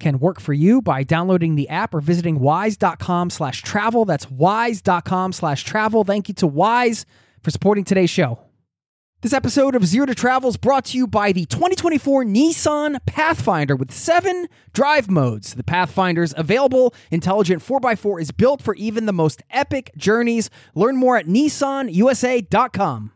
can work for you by downloading the app or visiting wise.com slash travel. That's wise.com slash travel. Thank you to Wise for supporting today's show. This episode of Zero to Travel is brought to you by the 2024 Nissan Pathfinder with seven drive modes. The Pathfinder's available intelligent 4x4 is built for even the most epic journeys. Learn more at nissanusa.com.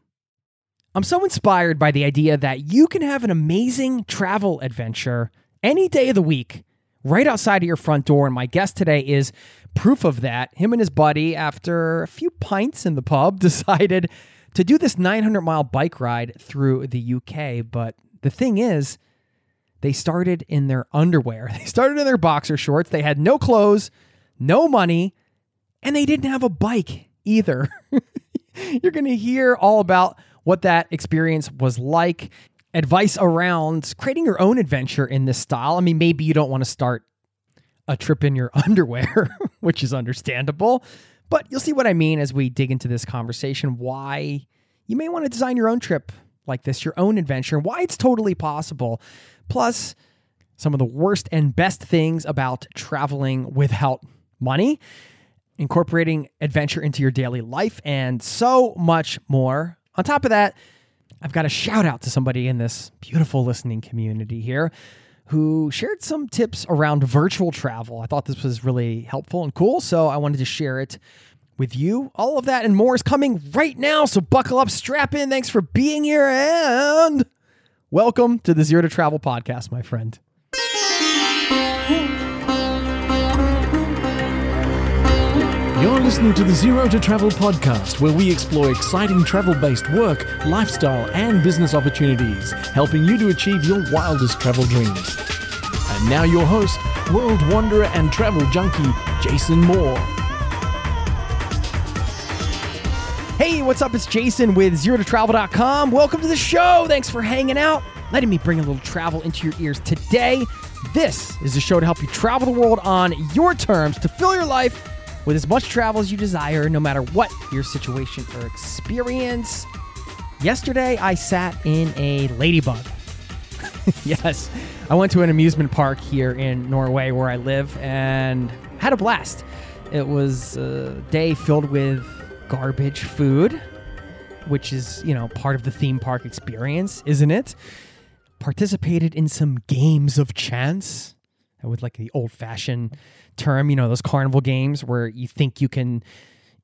I'm so inspired by the idea that you can have an amazing travel adventure any day of the week right outside of your front door. And my guest today is proof of that. Him and his buddy, after a few pints in the pub, decided to do this 900 mile bike ride through the UK. But the thing is, they started in their underwear. They started in their boxer shorts. They had no clothes, no money, and they didn't have a bike either. You're going to hear all about what that experience was like advice around creating your own adventure in this style. I mean, maybe you don't want to start a trip in your underwear, which is understandable, but you'll see what I mean as we dig into this conversation why you may want to design your own trip like this, your own adventure, and why it's totally possible. Plus, some of the worst and best things about traveling without money, incorporating adventure into your daily life, and so much more. On top of that, I've got a shout out to somebody in this beautiful listening community here who shared some tips around virtual travel. I thought this was really helpful and cool, so I wanted to share it with you. All of that and more is coming right now, so buckle up, strap in. Thanks for being here, and welcome to the Zero to Travel podcast, my friend. You're listening to the Zero to Travel podcast, where we explore exciting travel based work, lifestyle, and business opportunities, helping you to achieve your wildest travel dreams. And now, your host, world wanderer and travel junkie, Jason Moore. Hey, what's up? It's Jason with ZeroToTravel.com. Welcome to the show. Thanks for hanging out, letting me bring a little travel into your ears today. This is a show to help you travel the world on your terms to fill your life with as much travel as you desire, no matter what your situation or experience. Yesterday, I sat in a ladybug. yes, I went to an amusement park here in Norway where I live and had a blast. It was a day filled with garbage food, which is, you know, part of the theme park experience, isn't it? Participated in some games of chance with like the old fashioned term, you know, those carnival games where you think you can,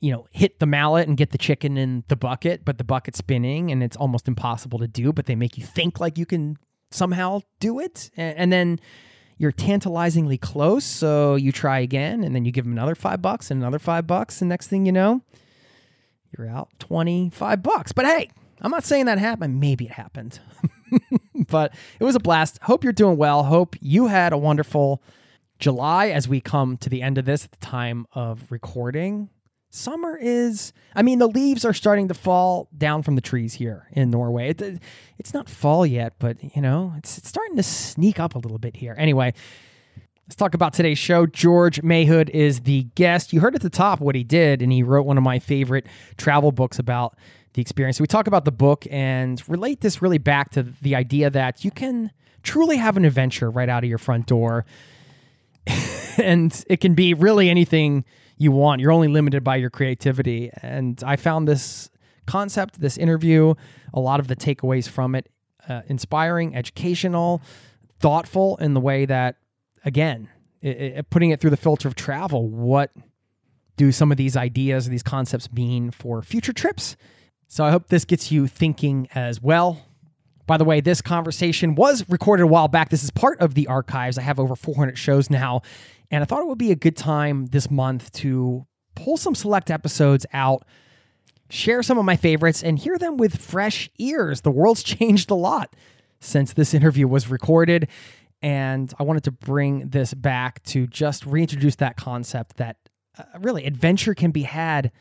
you know, hit the mallet and get the chicken in the bucket, but the bucket's spinning and it's almost impossible to do, but they make you think like you can somehow do it. And, and then you're tantalizingly close. So you try again and then you give them another five bucks and another five bucks. And next thing you know, you're out 25 bucks. But hey, I'm not saying that happened. Maybe it happened. but it was a blast. Hope you're doing well. Hope you had a wonderful July as we come to the end of this, at the time of recording. Summer is, I mean, the leaves are starting to fall down from the trees here in Norway. It, it's not fall yet, but you know, it's, it's starting to sneak up a little bit here. Anyway, let's talk about today's show. George Mahood is the guest. You heard at the top what he did, and he wrote one of my favorite travel books about the experience. So we talk about the book and relate this really back to the idea that you can truly have an adventure right out of your front door and it can be really anything you want. You're only limited by your creativity. And I found this concept, this interview, a lot of the takeaways from it uh, inspiring, educational, thoughtful in the way that, again, it, it, putting it through the filter of travel, what do some of these ideas, these concepts mean for future trips? So I hope this gets you thinking as well. By the way, this conversation was recorded a while back. This is part of the archives. I have over 400 shows now, and I thought it would be a good time this month to pull some select episodes out, share some of my favorites, and hear them with fresh ears. The world's changed a lot since this interview was recorded. And I wanted to bring this back to just reintroduce that concept that uh, really adventure can be had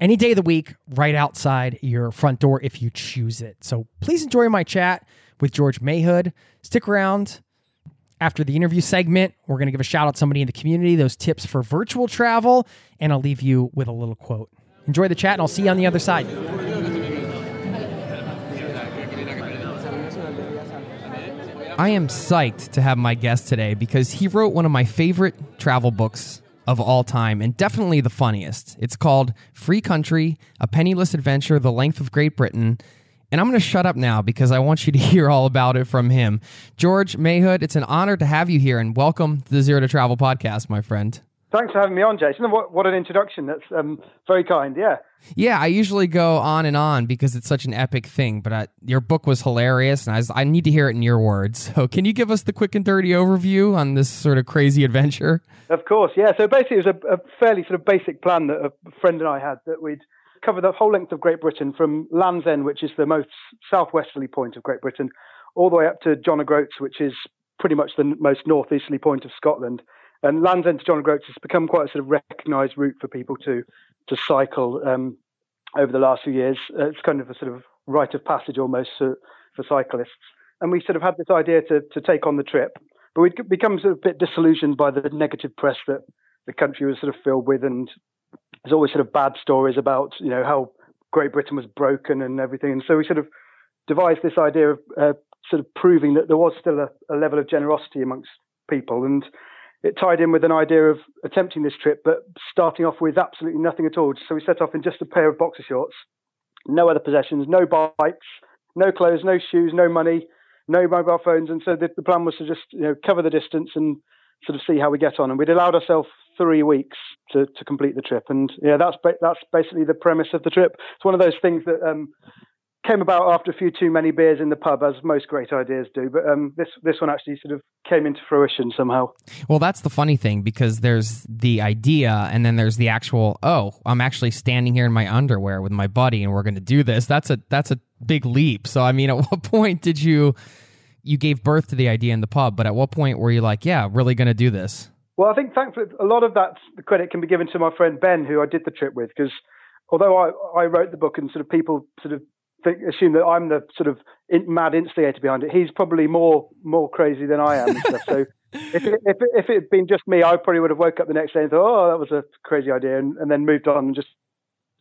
any day of the week right outside your front door if you choose it. So please enjoy my chat with George Mahood. Stick around. After the interview segment, we're going to give a shout out to somebody in the community, those tips for virtual travel, and I'll leave you with a little quote. Enjoy the chat, and I'll see you on the other side. I am psyched to have my guest today because he wrote one of my favorite travel books of all time and definitely the funniest. It's called Free Country A Penniless Adventure The Length of Great Britain. And I'm going to shut up now because I want you to hear all about it from him. George Mahood, it's an honor to have you here and welcome to the Zero to Travel podcast, my friend. Thanks for having me on, Jason. What, what an introduction. That's um, very kind. Yeah. Yeah, I usually go on and on because it's such an epic thing, but I, your book was hilarious, and I, was, I need to hear it in your words. So, can you give us the quick and dirty overview on this sort of crazy adventure? Of course, yeah. So, basically, it was a, a fairly sort of basic plan that a friend and I had that we'd cover the whole length of Great Britain from Land's End, which is the most southwesterly point of Great Britain, all the way up to John O'Groats, which is pretty much the most northeasterly point of Scotland. And Land's End to John O'Groats has become quite a sort of recognised route for people to to cycle um, over the last few years. Uh, it's kind of a sort of rite of passage almost for, for cyclists. And we sort of had this idea to to take on the trip, but we'd become sort of a bit disillusioned by the negative press that the country was sort of filled with, and there's always sort of bad stories about you know how Great Britain was broken and everything. And so we sort of devised this idea of uh, sort of proving that there was still a, a level of generosity amongst people and it tied in with an idea of attempting this trip, but starting off with absolutely nothing at all. So we set off in just a pair of boxer shorts, no other possessions, no bikes, no clothes, no shoes, no money, no mobile phones. And so the, the plan was to just you know cover the distance and sort of see how we get on. And we'd allowed ourselves three weeks to, to complete the trip. And yeah, that's that's basically the premise of the trip. It's one of those things that um, came about after a few too many beers in the pub, as most great ideas do. But um, this this one actually sort of came into fruition somehow. Well, that's the funny thing because there's the idea, and then there's the actual. Oh, I'm actually standing here in my underwear with my buddy, and we're going to do this. That's a that's a big leap. So, I mean, at what point did you you gave birth to the idea in the pub? But at what point were you like, yeah, really going to do this? Well, I think thankfully a lot of that the credit can be given to my friend Ben, who I did the trip with, because although I, I wrote the book and sort of people sort of assume that I'm the sort of in, mad instigator behind it. He's probably more more crazy than I am and stuff. So if it, if it, if it had been just me, I probably would have woke up the next day and thought, oh, that was a crazy idea, and, and then moved on and just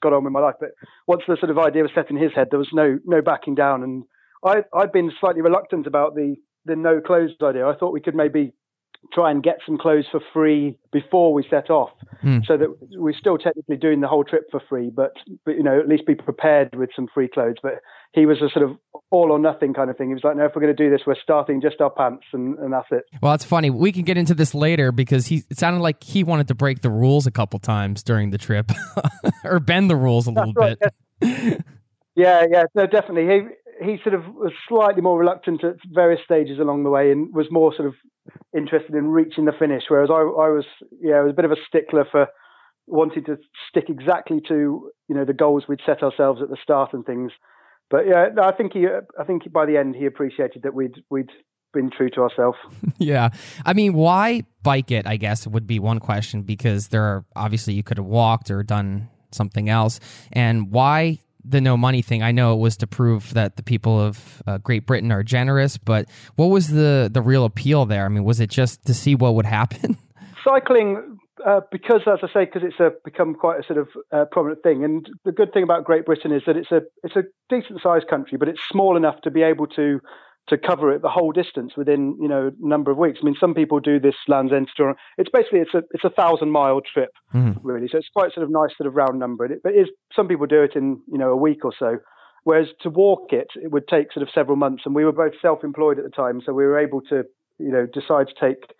got on with my life. But once the sort of idea was set in his head, there was no no backing down. And I I'd been slightly reluctant about the the no clothes idea. I thought we could maybe try and get some clothes for free before we set off, mm. so that we're still technically doing the whole trip for free, but, but you know at least be prepared with some free clothes. But he was a sort of all or nothing kind of thing. He was like, no, if we're going to do this, we're starting just our pants, and, and that's it. Well, that's funny. We can get into this later because he it sounded like he wanted to break the rules a couple times during the trip, or bend the rules a that's little right, bit. yeah, yeah, no, definitely. He he sort of was slightly more reluctant at various stages along the way and was more sort of interested in reaching the finish, whereas I, I was, yeah, I was a bit of a stickler for wanting to stick exactly to you know the goals we'd set ourselves at the start and things. But yeah, I think he, I think by the end he appreciated that we'd we'd been true to ourselves. yeah, I mean, why bike it? I guess would be one question because there are obviously you could have walked or done something else, and why the no money thing, I know it was to prove that the people of uh, Great Britain are generous, but what was the the real appeal there? I mean, was it just to see what would happen? Cycling, uh, because as I say, because it's a, become quite a sort of uh, prominent thing. And the good thing about Great Britain is that it's a it's a decent sized country, but it's small enough to be able to to cover it the whole distance within you know a number of weeks. I mean, some people do this Land's End tour. It's basically it's a it's a thousand mile trip mm. really, so it's quite sort of nice sort of round number. It, but is some people do it in you know a week or so, whereas to walk it it would take sort of several months. And we were both self employed at the time, so we were able to you know decide to take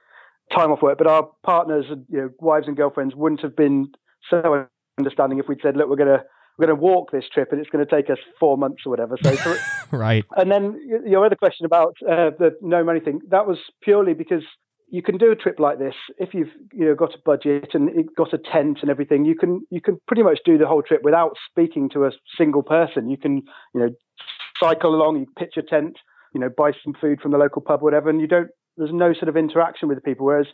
time off work. But our partners, you know, wives and girlfriends, wouldn't have been so understanding if we'd said, look, we're going to we're going to walk this trip and it's going to take us four months or whatever. So, right. And then your other question about uh, the no money thing, that was purely because you can do a trip like this if you've you know got a budget and got a tent and everything. You can you can pretty much do the whole trip without speaking to a single person. You can you know cycle along, you pitch a tent, you know buy some food from the local pub, whatever, and you don't. There's no sort of interaction with the people. Whereas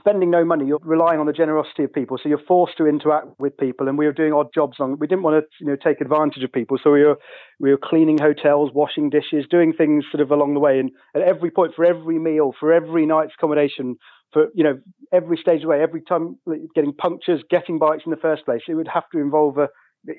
spending no money, you're relying on the generosity of people. So you're forced to interact with people. And we were doing odd jobs on. We didn't want to, you know, take advantage of people. So we were we were cleaning hotels, washing dishes, doing things sort of along the way. And at every point, for every meal, for every night's accommodation, for you know every stage of the way, every time getting punctures, getting bikes in the first place, it would have to involve a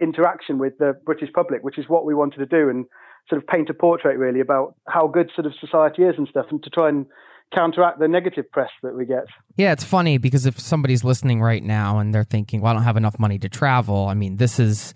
interaction with the British public, which is what we wanted to do, and sort of paint a portrait really about how good sort of society is and stuff, and to try and counteract the negative press that we get. Yeah, it's funny because if somebody's listening right now and they're thinking, "Well, I don't have enough money to travel," I mean, this is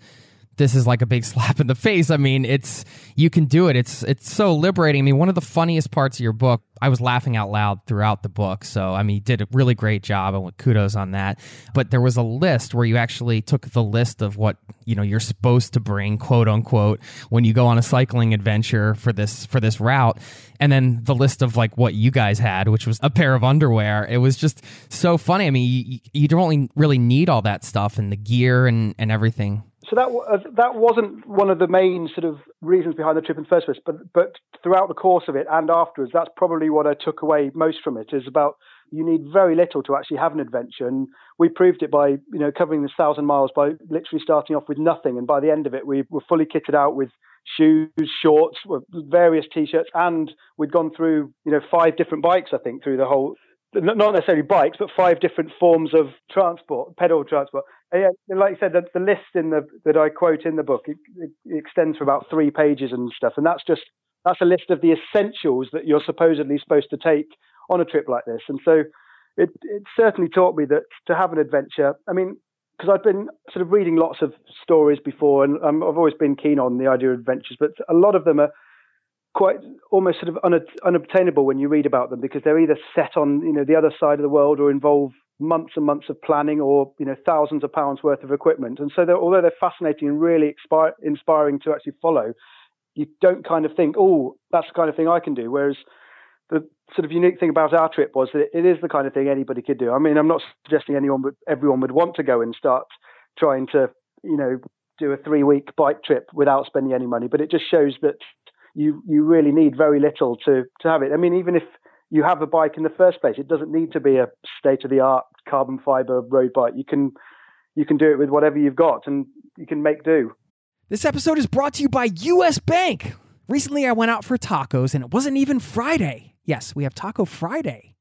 this is like a big slap in the face. I mean, it's you can do it. It's it's so liberating. I mean, one of the funniest parts of your book, I was laughing out loud throughout the book. So, I mean, you did a really great job and kudos on that. But there was a list where you actually took the list of what, you know, you're supposed to bring, quote unquote, when you go on a cycling adventure for this for this route. And then the list of like what you guys had, which was a pair of underwear. It was just so funny. I mean, you, you don't really need all that stuff and the gear and, and everything so that uh, that wasn't one of the main sort of reasons behind the trip in the first place. But but throughout the course of it and afterwards, that's probably what I took away most from it. Is about you need very little to actually have an adventure, and we proved it by you know covering this thousand miles by literally starting off with nothing, and by the end of it, we were fully kitted out with shoes, shorts, various t-shirts, and we'd gone through you know five different bikes, I think, through the whole not necessarily bikes, but five different forms of transport, pedal transport. And yeah, like you said, the, the list in the that I quote in the book it, it, extends for about three pages and stuff, and that's just that's a list of the essentials that you're supposedly supposed to take on a trip like this. And so it it certainly taught me that to have an adventure. I mean, because I've been sort of reading lots of stories before, and I've always been keen on the idea of adventures, but a lot of them are quite almost sort of unobtainable when you read about them because they're either set on you know the other side of the world or involve months and months of planning or you know thousands of pounds worth of equipment. And so they're, although they're fascinating and really inspiring to actually follow you don't kind of think oh that's the kind of thing i can do. Whereas the sort of unique thing about our trip was that it is the kind of thing anybody could do. I mean i'm not suggesting anyone would everyone would want to go and start trying to you know do a three week bike trip without spending any money but it just shows that you you really need very little to to have it. I mean, even if you have a bike in the first place, it doesn't need to be a state of the art carbon fiber road bike. You can you can do it with whatever you've got, and you can make do. This episode is brought to you by U.S. Bank. Recently, I went out for tacos, and it wasn't even Friday. Yes, we have Taco Friday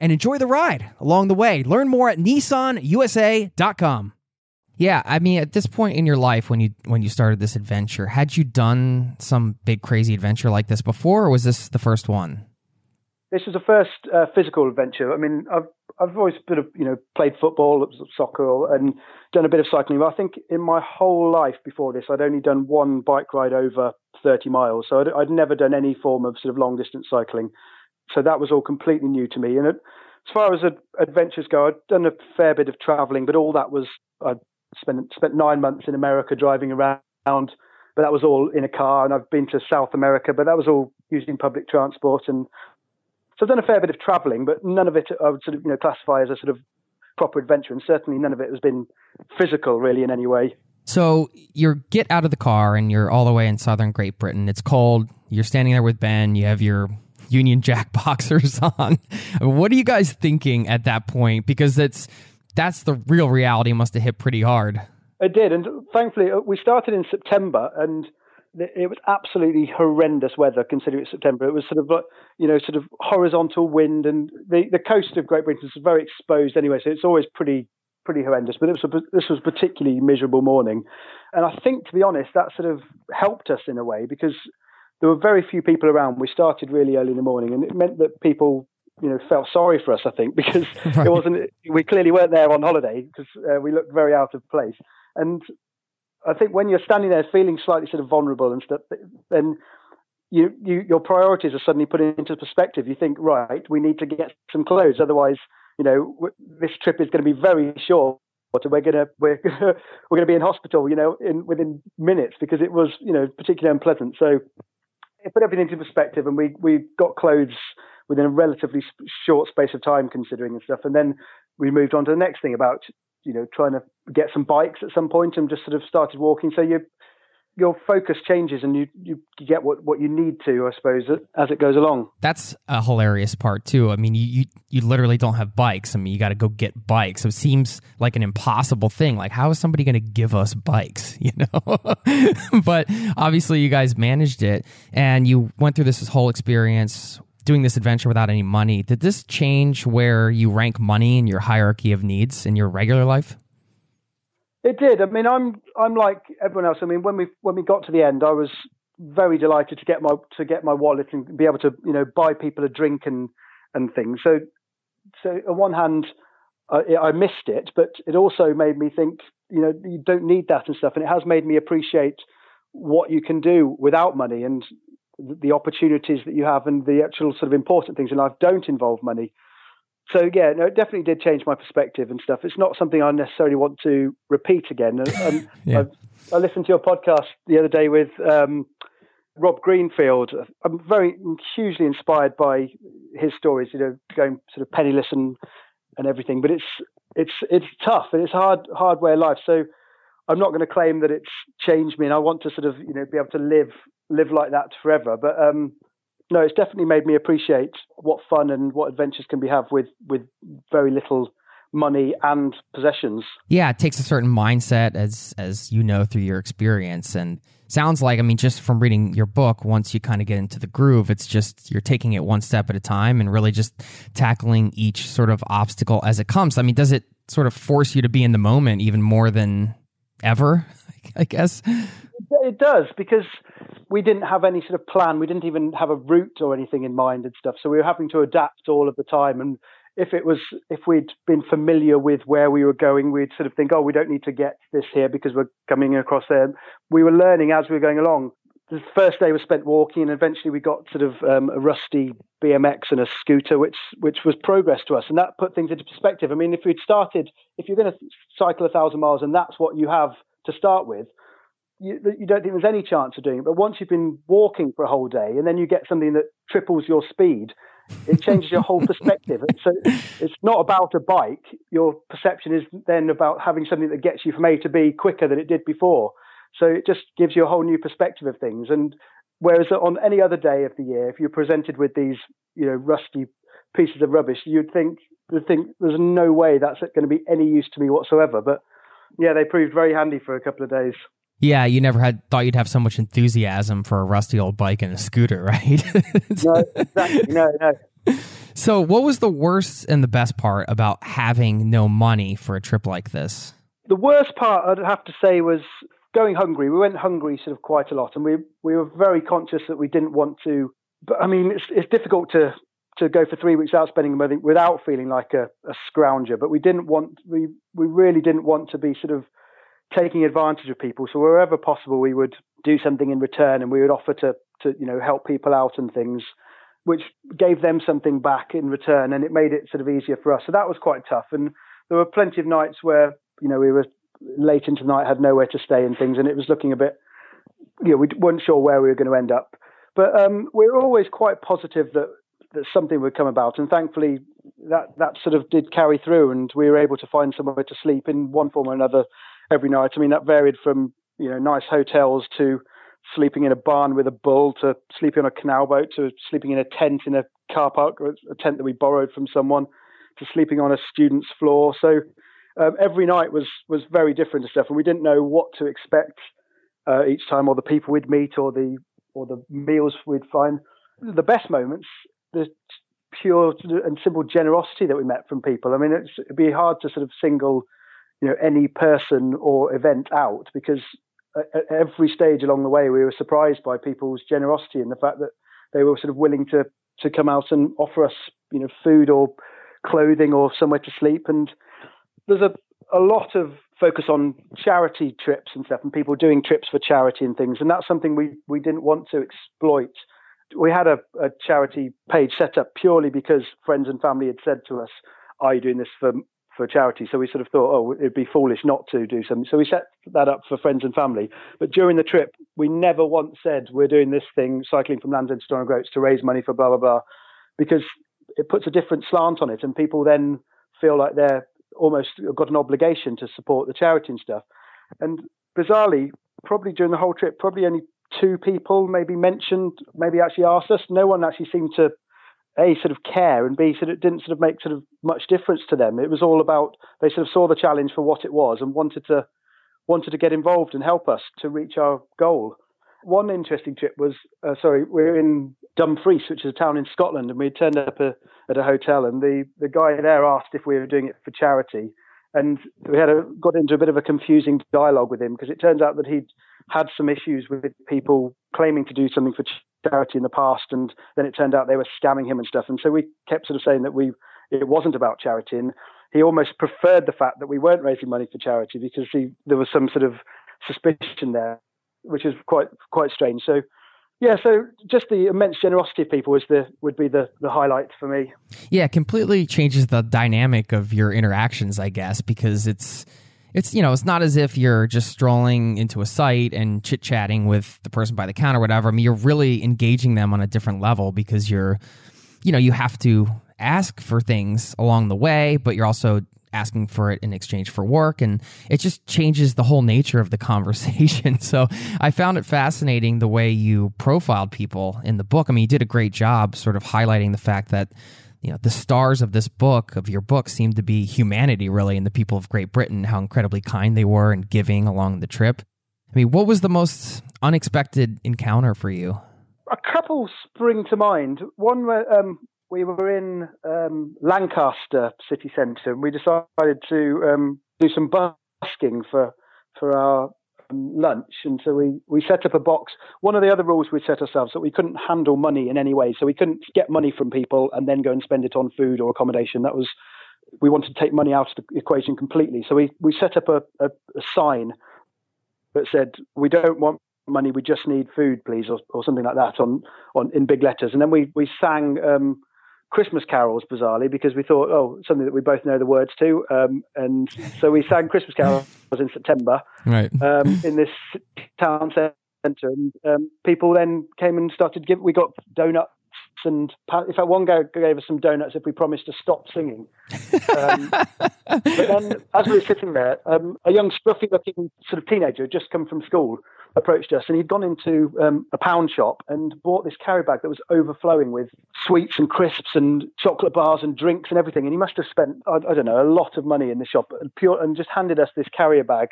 and enjoy the ride along the way. Learn more at nissanusa.com. Yeah, I mean at this point in your life when you when you started this adventure, had you done some big crazy adventure like this before or was this the first one? This was the first uh, physical adventure. I mean, I've I've always been, you know, played football, soccer, and done a bit of cycling. But I think in my whole life before this, I'd only done one bike ride over 30 miles. So I'd, I'd never done any form of sort of long distance cycling. So that was all completely new to me. And it, as far as adventures go, I'd done a fair bit of traveling, but all that was I spent spent nine months in America driving around. But that was all in a car, and I've been to South America, but that was all using public transport and so I've done a fair bit of travelling, but none of it I would sort of you know classify as a sort of proper adventure, and certainly none of it has been physical really in any way. So you get out of the car and you're all the way in southern Great Britain. It's cold. You're standing there with Ben. You have your Union Jack boxers on. what are you guys thinking at that point? Because it's that's the real reality. Must have hit pretty hard. It did, and thankfully uh, we started in September, and it was absolutely horrendous weather considering it's September. It was sort of, you know, sort of horizontal wind, and the, the coast of Great Britain is very exposed anyway, so it's always pretty pretty horrendous. But was a, this was particularly miserable morning, and I think, to be honest, that sort of helped us in a way because there were very few people around. We started really early in the morning, and it meant that people. You know, felt sorry for us. I think because right. it wasn't. We clearly weren't there on holiday because uh, we looked very out of place. And I think when you're standing there feeling slightly sort of vulnerable and stuff, then you, you your priorities are suddenly put into perspective. You think, right, we need to get some clothes, otherwise, you know, w- this trip is going to be very short. We're gonna we're gonna, we're gonna be in hospital, you know, in within minutes because it was, you know, particularly unpleasant. So it put everything into perspective, and we we got clothes within a relatively short space of time, considering and stuff. And then we moved on to the next thing about you know trying to get some bikes at some point and just sort of started walking. So you your focus changes and you, you get what, what you need to, I suppose, as it goes along. That's a hilarious part too. I mean, you you, you literally don't have bikes. I mean, you got to go get bikes. It seems like an impossible thing. Like, how is somebody going to give us bikes? You know, but obviously, you guys managed it, and you went through this, this whole experience doing this adventure without any money. Did this change where you rank money in your hierarchy of needs in your regular life? It did. I mean, I'm I'm like everyone else. I mean, when we when we got to the end, I was very delighted to get my to get my wallet and be able to you know buy people a drink and and things. So so on one hand, I missed it, but it also made me think you know you don't need that and stuff, and it has made me appreciate what you can do without money and the opportunities that you have and the actual sort of important things in life don't involve money. So yeah, no, it definitely did change my perspective and stuff. It's not something I necessarily want to repeat again. And, yeah. I, I, listened to your podcast the other day with um, Rob Greenfield. I'm very hugely inspired by his stories. You know, going sort of penniless and and everything. But it's it's it's tough and it's hard hard way of life. So I'm not going to claim that it's changed me, and I want to sort of you know be able to live live like that forever. But um, no, it's definitely made me appreciate what fun and what adventures can be have with with very little money and possessions. Yeah, it takes a certain mindset as as you know through your experience and sounds like I mean just from reading your book once you kind of get into the groove it's just you're taking it one step at a time and really just tackling each sort of obstacle as it comes. I mean, does it sort of force you to be in the moment even more than ever, I guess? It does because we didn't have any sort of plan. We didn't even have a route or anything in mind and stuff. So we were having to adapt all of the time. And if it was, if we'd been familiar with where we were going, we'd sort of think, oh, we don't need to get this here because we're coming across there. We were learning as we were going along. The first day was spent walking, and eventually we got sort of um, a rusty BMX and a scooter, which which was progress to us, and that put things into perspective. I mean, if we'd started, if you're going to cycle a thousand miles and that's what you have to start with, you, you, don't think there's any chance of doing it. But once you've been walking for a whole day and then you get something that triples your speed, it changes your whole perspective. So it's not about a bike. Your perception is then about having something that gets you from A to B quicker than it did before. So it just gives you a whole new perspective of things. And whereas on any other day of the year, if you're presented with these, you know, rusty pieces of rubbish, you'd think, you'd think there's no way that's going to be any use to me whatsoever. But yeah, they proved very handy for a couple of days. Yeah, you never had thought you'd have so much enthusiasm for a rusty old bike and a scooter, right? no, exactly. No, no. So, what was the worst and the best part about having no money for a trip like this? The worst part, I'd have to say, was going hungry. We went hungry sort of quite a lot, and we we were very conscious that we didn't want to. But I mean, it's it's difficult to to go for three weeks out spending money without feeling like a, a scrounger. But we didn't want we we really didn't want to be sort of taking advantage of people. So wherever possible, we would do something in return, and we would offer to to you know help people out and things, which gave them something back in return, and it made it sort of easier for us. So that was quite tough, and there were plenty of nights where you know we were late into the night, had nowhere to stay and things, and it was looking a bit, you know, we weren't sure where we were going to end up. But um, we were always quite positive that that something would come about, and thankfully that that sort of did carry through, and we were able to find somewhere to sleep in one form or another every night. I mean, that varied from you know nice hotels to sleeping in a barn with a bull to sleeping on a canal boat to sleeping in a tent in a car park, or a tent that we borrowed from someone, to sleeping on a student's floor. So um, every night was was very different and stuff, and we didn't know what to expect uh, each time, or the people we'd meet, or the or the meals we'd find. The best moments, the pure and simple generosity that we met from people. I mean, it'd be hard to sort of single, you know, any person or event out because at every stage along the way, we were surprised by people's generosity and the fact that they were sort of willing to to come out and offer us, you know, food or clothing or somewhere to sleep. And there's a, a lot of focus on charity trips and stuff and people doing trips for charity and things. And that's something we, we didn't want to exploit. We had a, a charity page set up purely because friends and family had said to us, Are you doing this for for charity. So we sort of thought, oh, it'd be foolish not to do something. So we set that up for friends and family. But during the trip, we never once said we're doing this thing, cycling from Land's End to Groats to raise money for blah blah blah, because it puts a different slant on it, and people then feel like they're almost got an obligation to support the charity and stuff. And bizarrely, probably during the whole trip, probably only two people maybe mentioned, maybe actually asked us. No one actually seemed to a sort of care and b sort of didn't sort of make sort of much difference to them. It was all about they sort of saw the challenge for what it was and wanted to wanted to get involved and help us to reach our goal. One interesting trip was uh, sorry, we are in Dumfries, which is a town in Scotland, and we turned up a, at a hotel, and the the guy there asked if we were doing it for charity, and we had a, got into a bit of a confusing dialogue with him because it turns out that he'd had some issues with people claiming to do something for charity in the past, and then it turned out they were scamming him and stuff. And so we kept sort of saying that we it wasn't about charity, and he almost preferred the fact that we weren't raising money for charity because he, there was some sort of suspicion there, which is quite quite strange. So. Yeah, so just the immense generosity of people is the would be the the highlight for me. Yeah, completely changes the dynamic of your interactions, I guess, because it's it's you know it's not as if you're just strolling into a site and chit chatting with the person by the counter or whatever. I mean, you're really engaging them on a different level because you're, you know, you have to ask for things along the way, but you're also asking for it in exchange for work and it just changes the whole nature of the conversation so i found it fascinating the way you profiled people in the book i mean you did a great job sort of highlighting the fact that you know the stars of this book of your book seem to be humanity really and the people of Great Britain how incredibly kind they were and giving along the trip. I mean, what was the most unexpected encounter for you? A couple spring to mind. One where um, we were in um, Lancaster city centre and we decided to um, do some busking for for our lunch, and so we we set up a box. One of the other rules we set ourselves that we couldn't handle money in any way, so we couldn't get money from people and then go and spend it on food or accommodation. That was we wanted to take money out of the equation completely. So we we set up a, a, a sign that said we don't want money, we just need food, please, or, or something like that on on in big letters. And then we we sang. Um, Christmas carols, bizarrely, because we thought, oh, something that we both know the words to, um, and so we sang Christmas carols in September, right, um, in this town centre, and um, people then came and started give. We got donuts and in fact, one guy gave us some donuts if we promised to stop singing. Um, but then, as we were sitting there, um, a young scruffy-looking sort of teenager had just come from school approached us, and he'd gone into um, a pound shop and bought this carry bag that was overflowing with sweets and crisps and chocolate bars and drinks and everything. And he must have spent, I, I don't know, a lot of money in the shop, and pure, and just handed us this carrier bag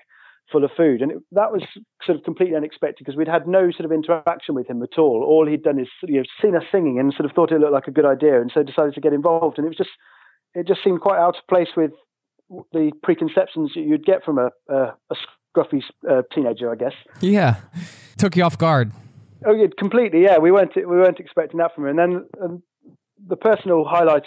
full of food. And it, that was sort of completely unexpected because we'd had no sort of interaction with him at all. All he'd done is you know, seen us singing and sort of thought it looked like a good idea, and so decided to get involved. And it was just, it just seemed quite out of place with the preconceptions that you'd get from a, a, a scruffy uh, teenager, I guess. Yeah, took you off guard. Oh, yeah, completely. Yeah, we weren't we weren't expecting that from him. And then um, the personal highlight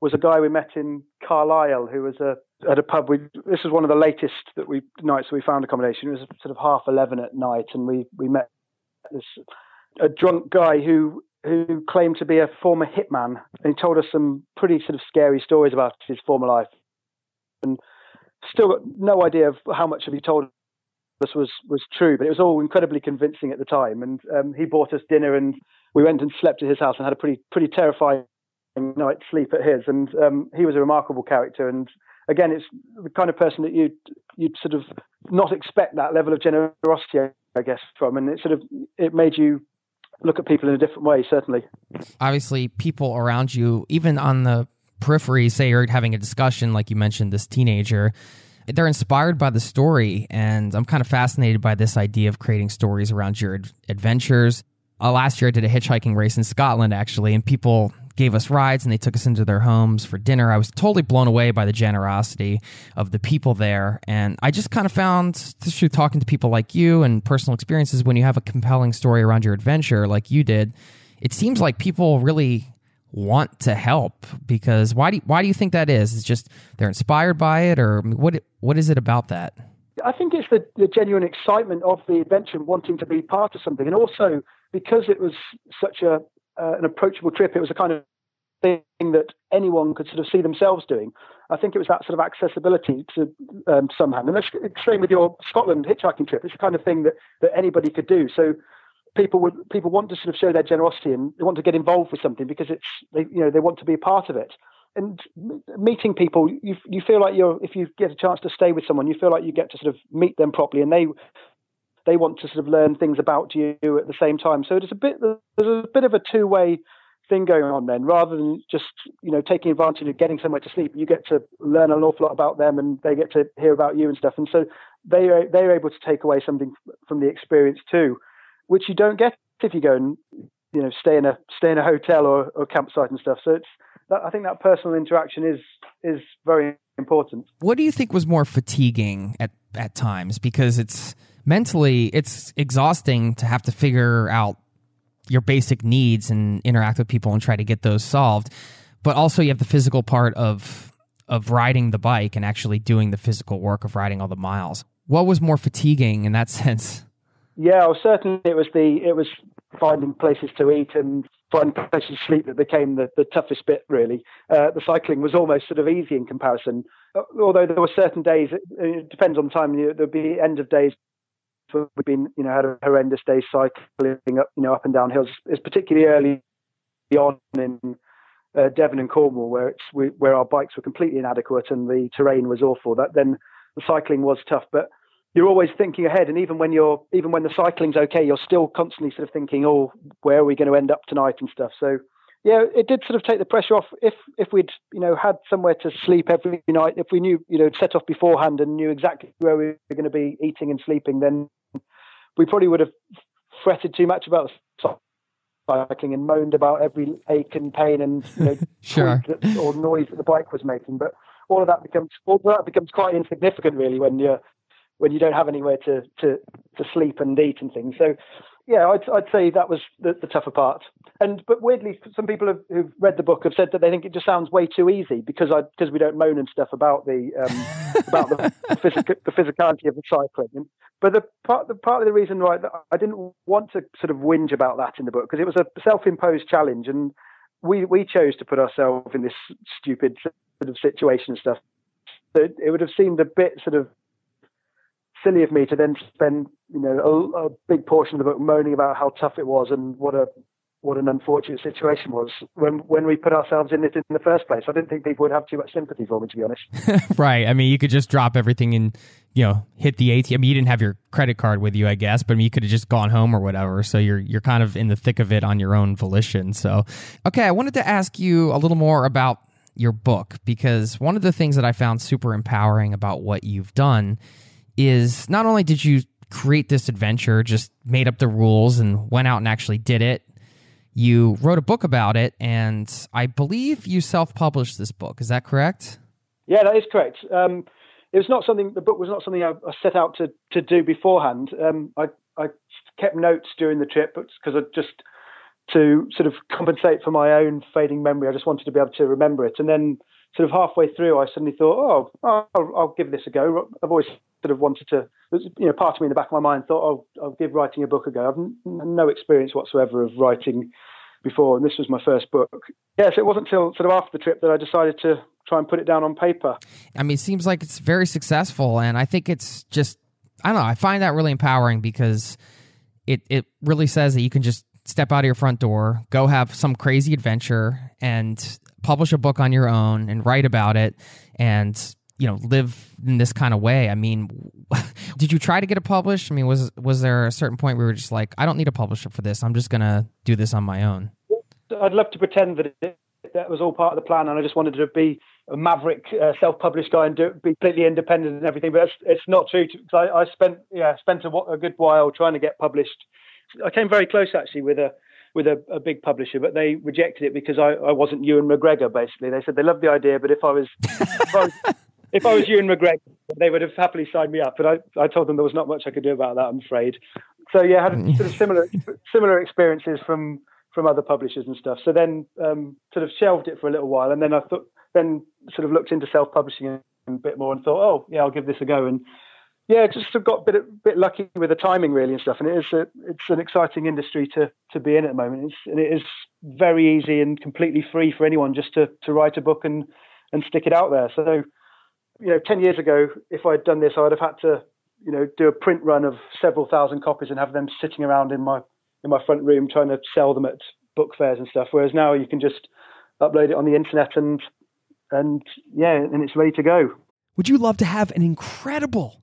was a guy we met in Carlisle who was a at a pub. We this was one of the latest that we nights we found accommodation. It was sort of half eleven at night, and we we met this a drunk guy who who claimed to be a former hitman, and he told us some pretty sort of scary stories about his former life, and still got no idea of how much of he told us was was true, but it was all incredibly convincing at the time. And um, he bought us dinner, and we went and slept at his house and had a pretty pretty terrifying night's sleep at his. And um, he was a remarkable character. And again, it's the kind of person that you'd you'd sort of not expect that level of generosity, I guess, from. And it sort of it made you look at people in a different way, certainly. Obviously, people around you, even on the periphery, say you're having a discussion, like you mentioned, this teenager they're inspired by the story, and I'm kind of fascinated by this idea of creating stories around your adventures. Uh, last year, I did a hitchhiking race in Scotland, actually, and people gave us rides and they took us into their homes for dinner. I was totally blown away by the generosity of the people there. And I just kind of found through talking to people like you and personal experiences when you have a compelling story around your adventure, like you did, it seems like people really want to help because why do you, why do you think that is? It's just they're inspired by it, or what what is it about that? I think it's the, the genuine excitement of the adventure, wanting to be part of something, and also because it was such a uh, an approachable trip, it was a kind of thing that anyone could sort of see themselves doing. I think it was that sort of accessibility to um, somehow. And that's the same with your Scotland hitchhiking trip. It's the kind of thing that, that anybody could do. So people would people want to sort of show their generosity and they want to get involved with something because it's they you know they want to be a part of it and meeting people you you feel like you're if you get a chance to stay with someone you feel like you get to sort of meet them properly and they they want to sort of learn things about you at the same time so it's a bit there's a bit of a two way thing going on then rather than just you know taking advantage of getting somewhere to sleep you get to learn an awful lot about them and they get to hear about you and stuff and so they are they're able to take away something from the experience too which you don't get if you go and you know stay in a stay in a hotel or, or campsite and stuff. So it's that, I think that personal interaction is is very important. What do you think was more fatiguing at at times? Because it's mentally it's exhausting to have to figure out your basic needs and interact with people and try to get those solved. But also you have the physical part of of riding the bike and actually doing the physical work of riding all the miles. What was more fatiguing in that sense? Yeah, well, certainly it was the it was finding places to eat and finding places to sleep that became the, the toughest bit. Really, uh, the cycling was almost sort of easy in comparison. Uh, although there were certain days, it, it depends on the time. There'd be end of days we've been, you know, had a horrendous day cycling up, you know, up and down hills. It's particularly early on in uh, Devon and Cornwall where it's we, where our bikes were completely inadequate and the terrain was awful. That then the cycling was tough, but you're always thinking ahead, and even when you're even when the cycling's okay, you're still constantly sort of thinking, oh, where are we going to end up tonight and stuff. So yeah, it did sort of take the pressure off. If if we'd you know had somewhere to sleep every night, if we knew you know set off beforehand and knew exactly where we were going to be eating and sleeping, then we probably would have fretted too much about cycling and moaned about every ache and pain and you know, sure. or noise that the bike was making. But all of that becomes all of that becomes quite insignificant really when you're when you don't have anywhere to, to, to sleep and eat and things. So, yeah, I'd, I'd say that was the, the tougher part. And but weirdly, some people have, who've read the book have said that they think it just sounds way too easy because I because we don't moan and stuff about the um, about the, physical, the physicality of the cycling. But the part the part of the reason why that I didn't want to sort of whinge about that in the book because it was a self-imposed challenge and we we chose to put ourselves in this stupid sort of situation and stuff. So it would have seemed a bit sort of silly of me to then spend you know a, a, big portion of the book moaning about how tough it was and what a what an unfortunate situation was when when we put ourselves in it in the first place. I didn't think people would have too much sympathy for me, to be honest. right. I mean, you could just drop everything and you know hit the ATM. I mean, you didn't have your credit card with you, I guess, but I mean, you could have just gone home or whatever. So you're you're kind of in the thick of it on your own volition. So, okay, I wanted to ask you a little more about your book because one of the things that I found super empowering about what you've done is not only did you create this adventure, just made up the rules and went out and actually did it you wrote a book about it, and I believe you self published this book. Is that correct? Yeah, that is correct. Um, it was not something, the book was not something I, I set out to, to do beforehand. Um, I, I kept notes during the trip because I just, to sort of compensate for my own fading memory, I just wanted to be able to remember it. And then, sort of halfway through, I suddenly thought, oh, I'll, I'll give this a go. I've always sort of wanted to, you know, part of me in the back of my mind thought, oh, I'll give writing a book a go. I've no experience whatsoever of writing before, and this was my first book. Yes, it wasn't until sort of after the trip that I decided to try and put it down on paper. I mean, it seems like it's very successful, and I think it's just, I don't know, I find that really empowering because it, it really says that you can just step out of your front door, go have some crazy adventure, and publish a book on your own and write about it and you know live in this kind of way. I mean did you try to get it published? I mean was was there a certain point where we were just like i don't need a publisher for this. I'm just gonna do this on my own. I'd love to pretend that it, that was all part of the plan and i just wanted to be a maverick uh, self-published guy and do, be completely independent and everything but it's, it's not true because I, I, spent yeah spent a, a good while trying to get published i came very close actually with a with a, a, big publisher, but they rejected it because I, I wasn't Ewan McGregor. Basically, they said they loved the idea, but if I was, if I was, if I was Ewan McGregor, they would have happily signed me up. But I, I told them there was not much I could do about that. I'm afraid. So yeah, I had sort of similar similar experiences from from other publishers and stuff. So then um, sort of shelved it for a little while, and then I thought then sort of looked into self publishing a bit more and thought, oh yeah, I'll give this a go. And yeah, just got a bit bit lucky with the timing really and stuff. And it is a, it's an exciting industry to to be in at the moment. It's, and it is very easy and completely free for anyone just to to write a book and and stick it out there. So you know, 10 years ago, if I'd done this, I would have had to, you know, do a print run of several thousand copies and have them sitting around in my in my front room trying to sell them at book fairs and stuff. Whereas now you can just upload it on the internet and and yeah, and it's ready to go. Would you love to have an incredible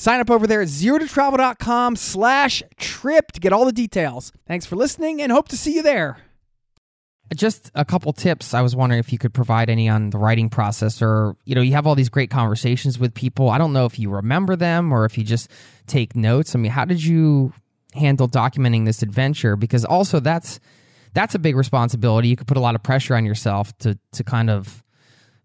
Sign up over there at zerototravel.com slash trip to get all the details. Thanks for listening and hope to see you there. Just a couple tips. I was wondering if you could provide any on the writing process or, you know, you have all these great conversations with people. I don't know if you remember them or if you just take notes. I mean, how did you handle documenting this adventure? Because also that's that's a big responsibility. You could put a lot of pressure on yourself to to kind of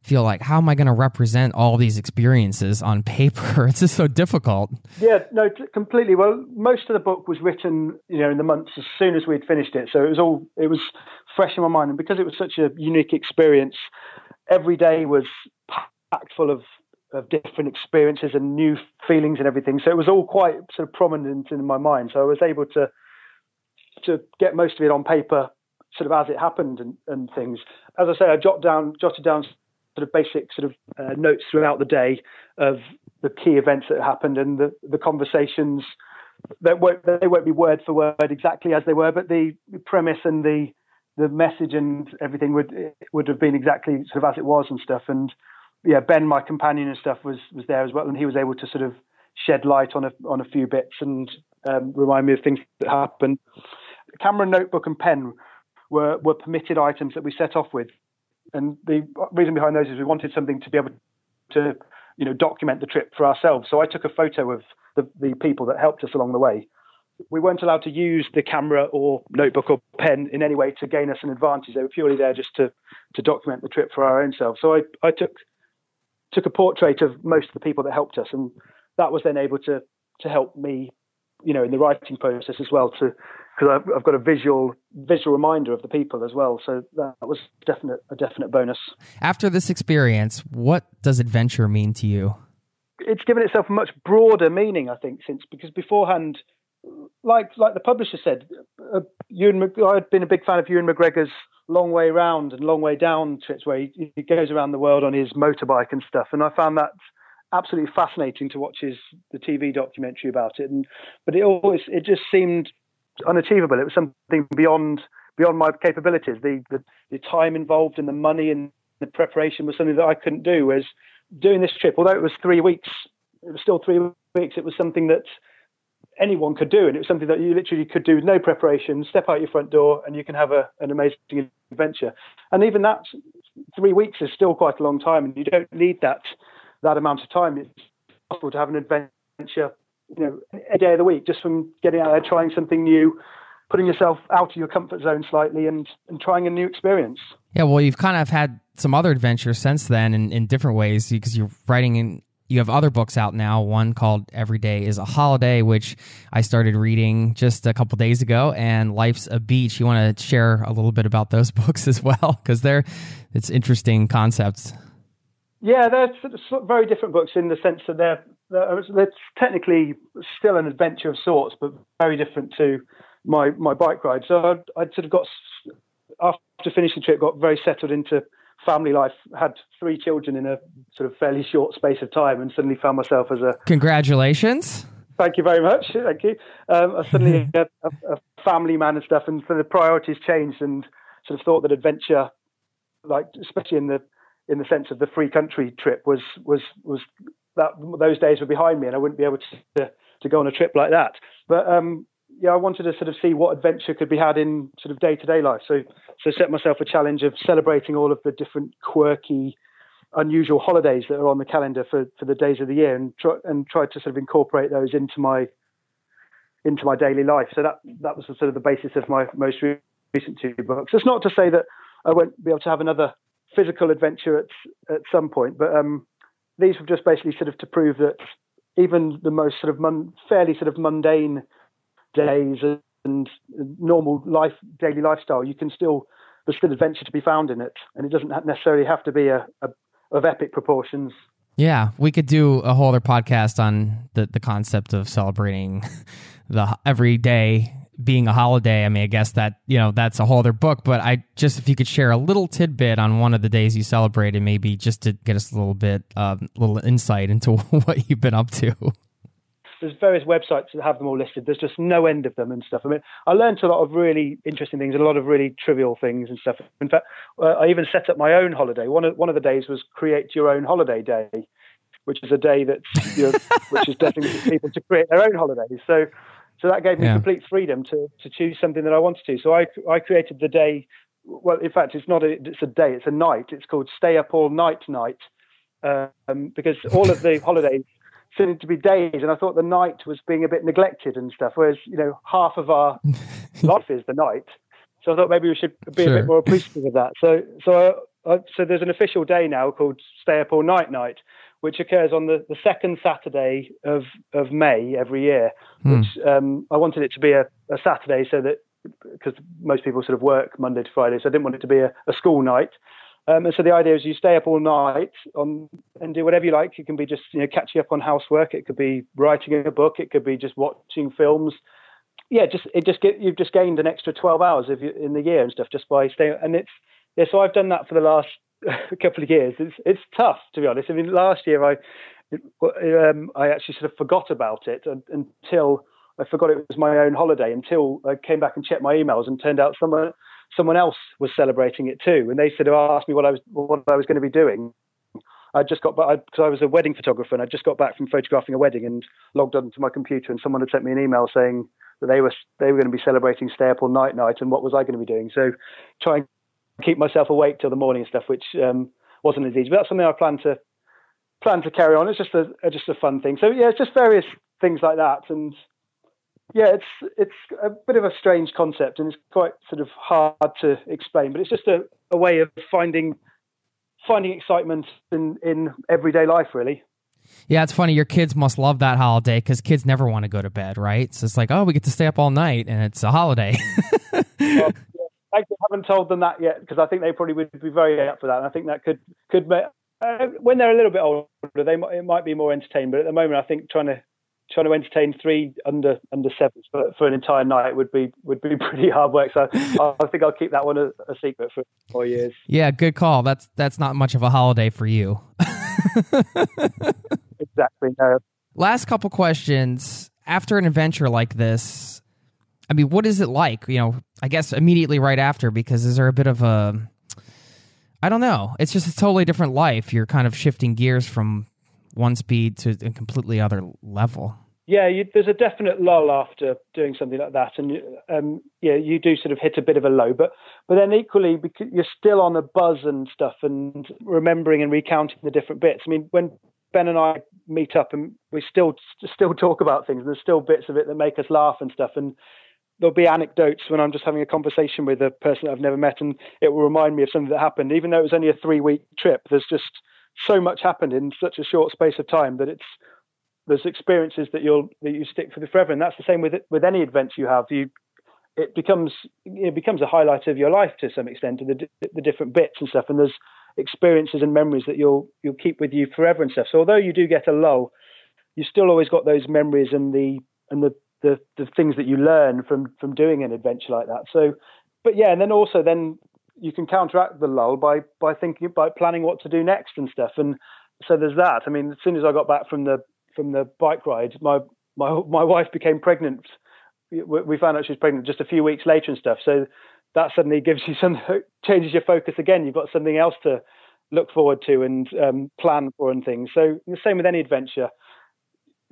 feel like how am I going to represent all these experiences on paper? It's just so difficult. Yeah, no, t- completely. Well, most of the book was written, you know, in the months as soon as we'd finished it, so it was all it was fresh in my mind, and because it was such a unique experience, every day was packed full of of different experiences and new feelings and everything. So it was all quite sort of prominent in my mind. So I was able to to get most of it on paper, sort of as it happened and, and things. As I say, I jot down jotted down sort of basic sort of uh, notes throughout the day of the key events that happened and the the conversations that won't they won't be word for word exactly as they were, but the premise and the the message and everything would would have been exactly sort of as it was and stuff. And yeah, Ben, my companion and stuff, was was there as well, and he was able to sort of shed light on a on a few bits and um, remind me of things that happened. Camera, notebook, and pen were were permitted items that we set off with, and the reason behind those is we wanted something to be able to you know document the trip for ourselves. So I took a photo of the, the people that helped us along the way. We weren't allowed to use the camera or notebook or pen in any way to gain us an advantage. They were purely there just to to document the trip for our own selves. So I, I took took a portrait of most of the people that helped us, and that was then able to to help me, you know, in the writing process as well. To because I've, I've, got a visual visual reminder of the people as well. So that was definite a definite bonus. After this experience, what does adventure mean to you? It's given itself a much broader meaning, I think, since because beforehand, like like the publisher said, uh, Ewan, I had been a big fan of Ewan McGregor's long way round and long way down trips where he, he goes around the world on his motorbike and stuff, and I found that absolutely fascinating to watch his the TV documentary about it. And but it always it just seemed unachievable. It was something beyond beyond my capabilities. The, the, the time involved and the money and the preparation was something that I couldn't do. Whereas doing this trip, although it was three weeks, it was still three weeks. It was something that anyone could do, and it was something that you literally could do with no preparation. Step out your front door, and you can have a, an amazing adventure. And even that three weeks is still quite a long time, and you don't need that that amount of time. It's possible to have an adventure you know, a day of the week, just from getting out there, trying something new, putting yourself out of your comfort zone slightly, and and trying a new experience. Yeah, well, you've kind of had some other adventures since then in, in different ways because you're writing in. You have other books out now. One called "Every Day Is a Holiday," which I started reading just a couple days ago, and "Life's a Beach." You want to share a little bit about those books as well because they're it's interesting concepts. Yeah, they're very different books in the sense that they're they're technically still an adventure of sorts, but very different to my my bike ride. So I'd, I'd sort of got after finishing the trip, got very settled into family life. Had three children in a sort of fairly short space of time, and suddenly found myself as a congratulations. Thank you very much. Thank you. Um, I suddenly a, a, family man and stuff, and so the priorities changed, and sort of thought that adventure, like especially in the in the sense of the free country trip, was was was that those days were behind me, and I wouldn't be able to to go on a trip like that. But um, yeah, I wanted to sort of see what adventure could be had in sort of day to day life. So so set myself a challenge of celebrating all of the different quirky, unusual holidays that are on the calendar for for the days of the year, and try and tried to sort of incorporate those into my into my daily life. So that that was the, sort of the basis of my most recent two books. It's not to say that I won't be able to have another physical adventure at at some point, but um, these were just basically sort of to prove that even the most sort of mon- fairly sort of mundane days and normal life, daily lifestyle, you can still there's still adventure to be found in it, and it doesn't necessarily have to be a, a of epic proportions. Yeah, we could do a whole other podcast on the the concept of celebrating the everyday being a holiday, I mean, I guess that, you know, that's a whole other book, but I just, if you could share a little tidbit on one of the days you celebrated, maybe just to get us a little bit, a uh, little insight into what you've been up to. There's various websites that have them all listed. There's just no end of them and stuff. I mean, I learned a lot of really interesting things and a lot of really trivial things and stuff. In fact, uh, I even set up my own holiday. One of, one of the days was create your own holiday day, which is a day that, you know, which is definitely people to create their own holidays. So, so that gave me yeah. complete freedom to, to choose something that I wanted to. So I, I created the day. Well, in fact, it's not a, it's a day, it's a night. It's called Stay Up All Night Night um, because all of the holidays seemed to be days. And I thought the night was being a bit neglected and stuff, whereas, you know, half of our life is the night. So I thought maybe we should be sure. a bit more appreciative of that. So, so, I, so there's an official day now called Stay Up All Night Night, which occurs on the, the second Saturday of, of May every year. Hmm. Which um, I wanted it to be a, a Saturday so that because most people sort of work Monday to Friday, so I didn't want it to be a, a school night. Um, and so the idea is you stay up all night on and do whatever you like. It can be just you know catching up on housework. It could be writing a book. It could be just watching films. Yeah, just it just get you've just gained an extra twelve hours you, in the year and stuff just by staying. And it's yeah. So I've done that for the last couple of years. It's it's tough to be honest. I mean, last year I um, I actually sort of forgot about it until I forgot it was my own holiday until I came back and checked my emails and turned out someone someone else was celebrating it too, and they sort of asked me what I was what I was going to be doing. I just got back because I was a wedding photographer and I just got back from photographing a wedding and logged onto my computer and someone had sent me an email saying that they were they were going to be celebrating stay up all night night and what was I going to be doing? So try and keep myself awake till the morning and stuff, which um, wasn't as easy. But that's something I plan to plan to carry on. It's just a, a just a fun thing. So yeah, it's just various things like that and yeah, it's it's a bit of a strange concept and it's quite sort of hard to explain, but it's just a, a way of finding finding excitement in, in everyday life, really. Yeah, it's funny. Your kids must love that holiday because kids never want to go to bed, right? So it's like, oh, we get to stay up all night, and it's a holiday. well, I haven't told them that yet because I think they probably would be very up for that. And I think that could could uh, when they're a little bit older, they it might be more entertaining. But at the moment, I think trying to trying to entertain three under under sevens for, for an entire night would be would be pretty hard work. So I think I'll keep that one a, a, secret for four years. Yeah, good call. That's that's not much of a holiday for you. exactly. No. Last couple questions. After an adventure like this, I mean, what is it like? You know, I guess immediately right after, because is there a bit of a I don't know. It's just a totally different life. You're kind of shifting gears from one speed to a completely other level. Yeah, you, there's a definite lull after doing something like that, and um, yeah, you do sort of hit a bit of a low. But but then equally, you're still on the buzz and stuff, and remembering and recounting the different bits. I mean, when Ben and I meet up, and we still still talk about things, and there's still bits of it that make us laugh and stuff, and there'll be anecdotes when I'm just having a conversation with a person that I've never met, and it will remind me of something that happened, even though it was only a three week trip. There's just so much happened in such a short space of time that it's there's experiences that you'll that you stick for the forever, and that's the same with with any adventure you have. You it becomes it becomes a highlight of your life to some extent, the the different bits and stuff. And there's experiences and memories that you'll you'll keep with you forever and stuff. So although you do get a lull, you still always got those memories and the and the the, the things that you learn from from doing an adventure like that. So, but yeah, and then also then you can counteract the lull by by thinking by planning what to do next and stuff. And so there's that. I mean, as soon as I got back from the from the bike ride, my my my wife became pregnant. We found out she was pregnant just a few weeks later and stuff. So that suddenly gives you some changes your focus again. You've got something else to look forward to and um, plan for and things. So the same with any adventure.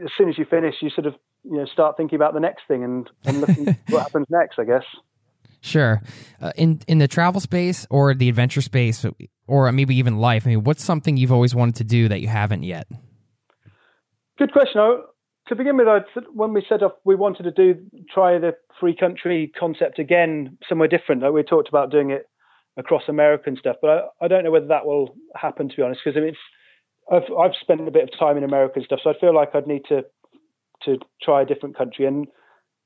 As soon as you finish, you sort of you know start thinking about the next thing and, and looking what happens next. I guess. Sure. Uh, in in the travel space or the adventure space or maybe even life, I mean, what's something you've always wanted to do that you haven't yet? Good question. to begin with, I'd, when we set up, we wanted to do try the free country concept again somewhere different. Like we talked about doing it across America and stuff, but I, I don't know whether that will happen to be honest. Because I mean, I've I've spent a bit of time in America and stuff, so I feel like I'd need to to try a different country and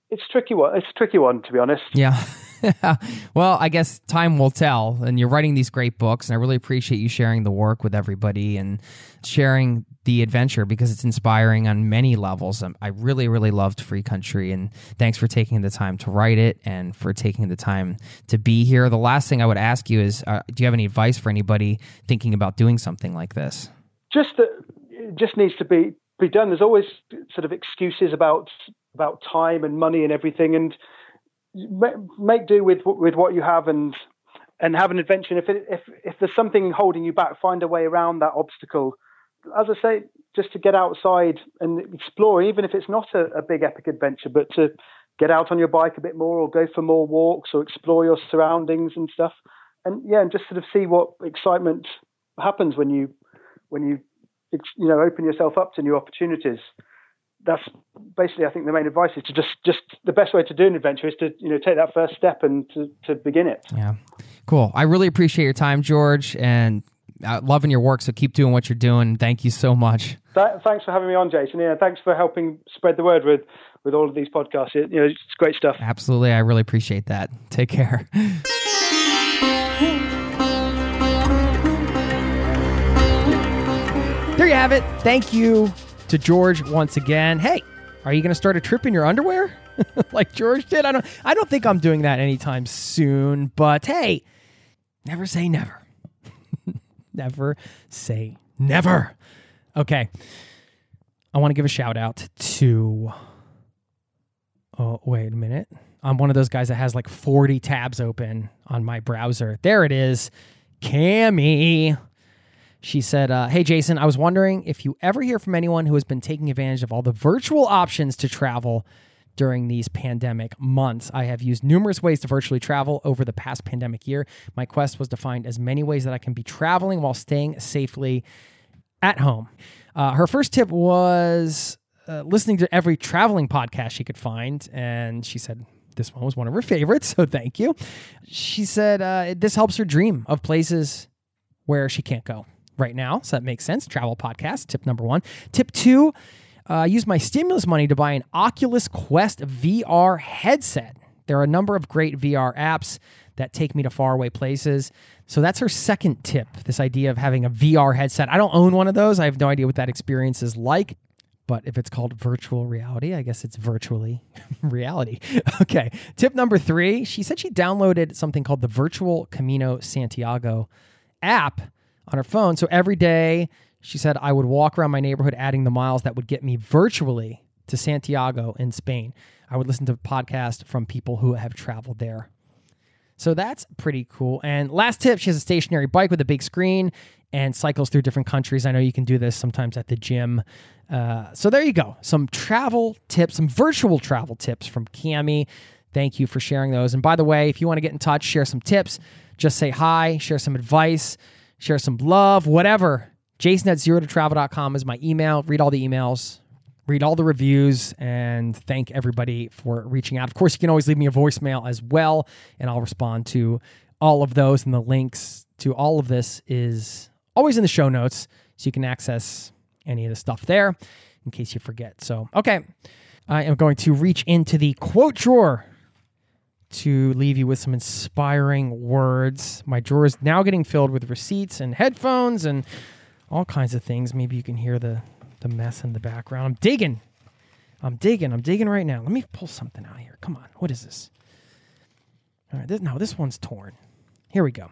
it's tricky one. It's a tricky one to be honest. Yeah. well, I guess time will tell. And you're writing these great books, and I really appreciate you sharing the work with everybody and sharing the adventure because it's inspiring on many levels. Um, I really, really loved Free Country, and thanks for taking the time to write it and for taking the time to be here. The last thing I would ask you is uh, do you have any advice for anybody thinking about doing something like this? Just that it just needs to be be done. There's always sort of excuses about about time and money and everything, and make do with with what you have and and have an adventure. if it, if if there's something holding you back, find a way around that obstacle. As I say, just to get outside and explore, even if it's not a, a big epic adventure, but to get out on your bike a bit more, or go for more walks, or explore your surroundings and stuff. And yeah, and just sort of see what excitement happens when you when you you know open yourself up to new opportunities that's basically I think the main advice is to just just the best way to do an adventure is to you know take that first step and to, to begin it. Yeah, cool. I really appreciate your time, George, and uh, loving your work. So keep doing what you're doing. Thank you so much. Th- thanks for having me on, Jason. Yeah, thanks for helping spread the word with with all of these podcasts. It, you know, it's great stuff. Absolutely, I really appreciate that. Take care. There you have it. Thank you to George once again. Hey, are you going to start a trip in your underwear like George did? I don't I don't think I'm doing that anytime soon, but hey, never say never. never say never. Okay. I want to give a shout out to Oh, wait a minute. I'm one of those guys that has like 40 tabs open on my browser. There it is. Cami. She said, uh, Hey, Jason, I was wondering if you ever hear from anyone who has been taking advantage of all the virtual options to travel during these pandemic months. I have used numerous ways to virtually travel over the past pandemic year. My quest was to find as many ways that I can be traveling while staying safely at home. Uh, her first tip was uh, listening to every traveling podcast she could find. And she said, this one was one of her favorites. So thank you. She said, uh, this helps her dream of places where she can't go right now. So that makes sense. Travel podcast, tip number one. Tip two, uh, use my stimulus money to buy an Oculus Quest VR headset. There are a number of great VR apps that take me to faraway places. So that's her second tip this idea of having a VR headset. I don't own one of those. I have no idea what that experience is like. But if it's called virtual reality, I guess it's virtually reality. okay. Tip number three she said she downloaded something called the Virtual Camino Santiago app on her phone. So every day, she said, I would walk around my neighborhood adding the miles that would get me virtually to Santiago in Spain. I would listen to podcasts from people who have traveled there. So that's pretty cool. And last tip she has a stationary bike with a big screen and cycles through different countries. I know you can do this sometimes at the gym. Uh, so there you go. Some travel tips, some virtual travel tips from Cami. Thank you for sharing those. And by the way, if you want to get in touch, share some tips, just say hi, share some advice, share some love, whatever. Jason at zero to travel.com is my email. Read all the emails, read all the reviews, and thank everybody for reaching out. Of course, you can always leave me a voicemail as well, and I'll respond to all of those. And the links to all of this is always in the show notes, so you can access any of the stuff there in case you forget. So, okay, I am going to reach into the quote drawer to leave you with some inspiring words. My drawer is now getting filled with receipts and headphones and all kinds of things. Maybe you can hear the, the mess in the background. I'm digging. I'm digging. I'm digging right now. Let me pull something out here. Come on. What is this? All right. This, no, this one's torn. Here we go.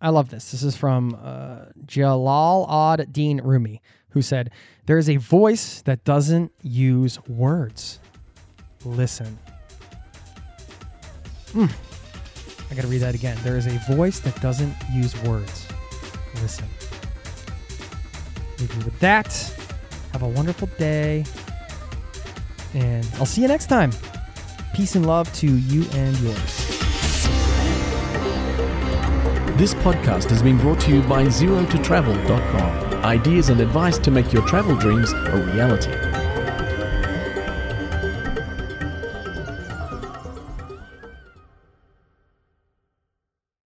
I love this. This is from uh, Jalal ad Din Rumi, who said, There is a voice that doesn't use words. Listen. Mm. I got to read that again. There is a voice that doesn't use words. Listen. Leave you with that. Have a wonderful day. And I'll see you next time. Peace and love to you and yours. This podcast has been brought to you by ZeroToTravel.com. Ideas and advice to make your travel dreams a reality.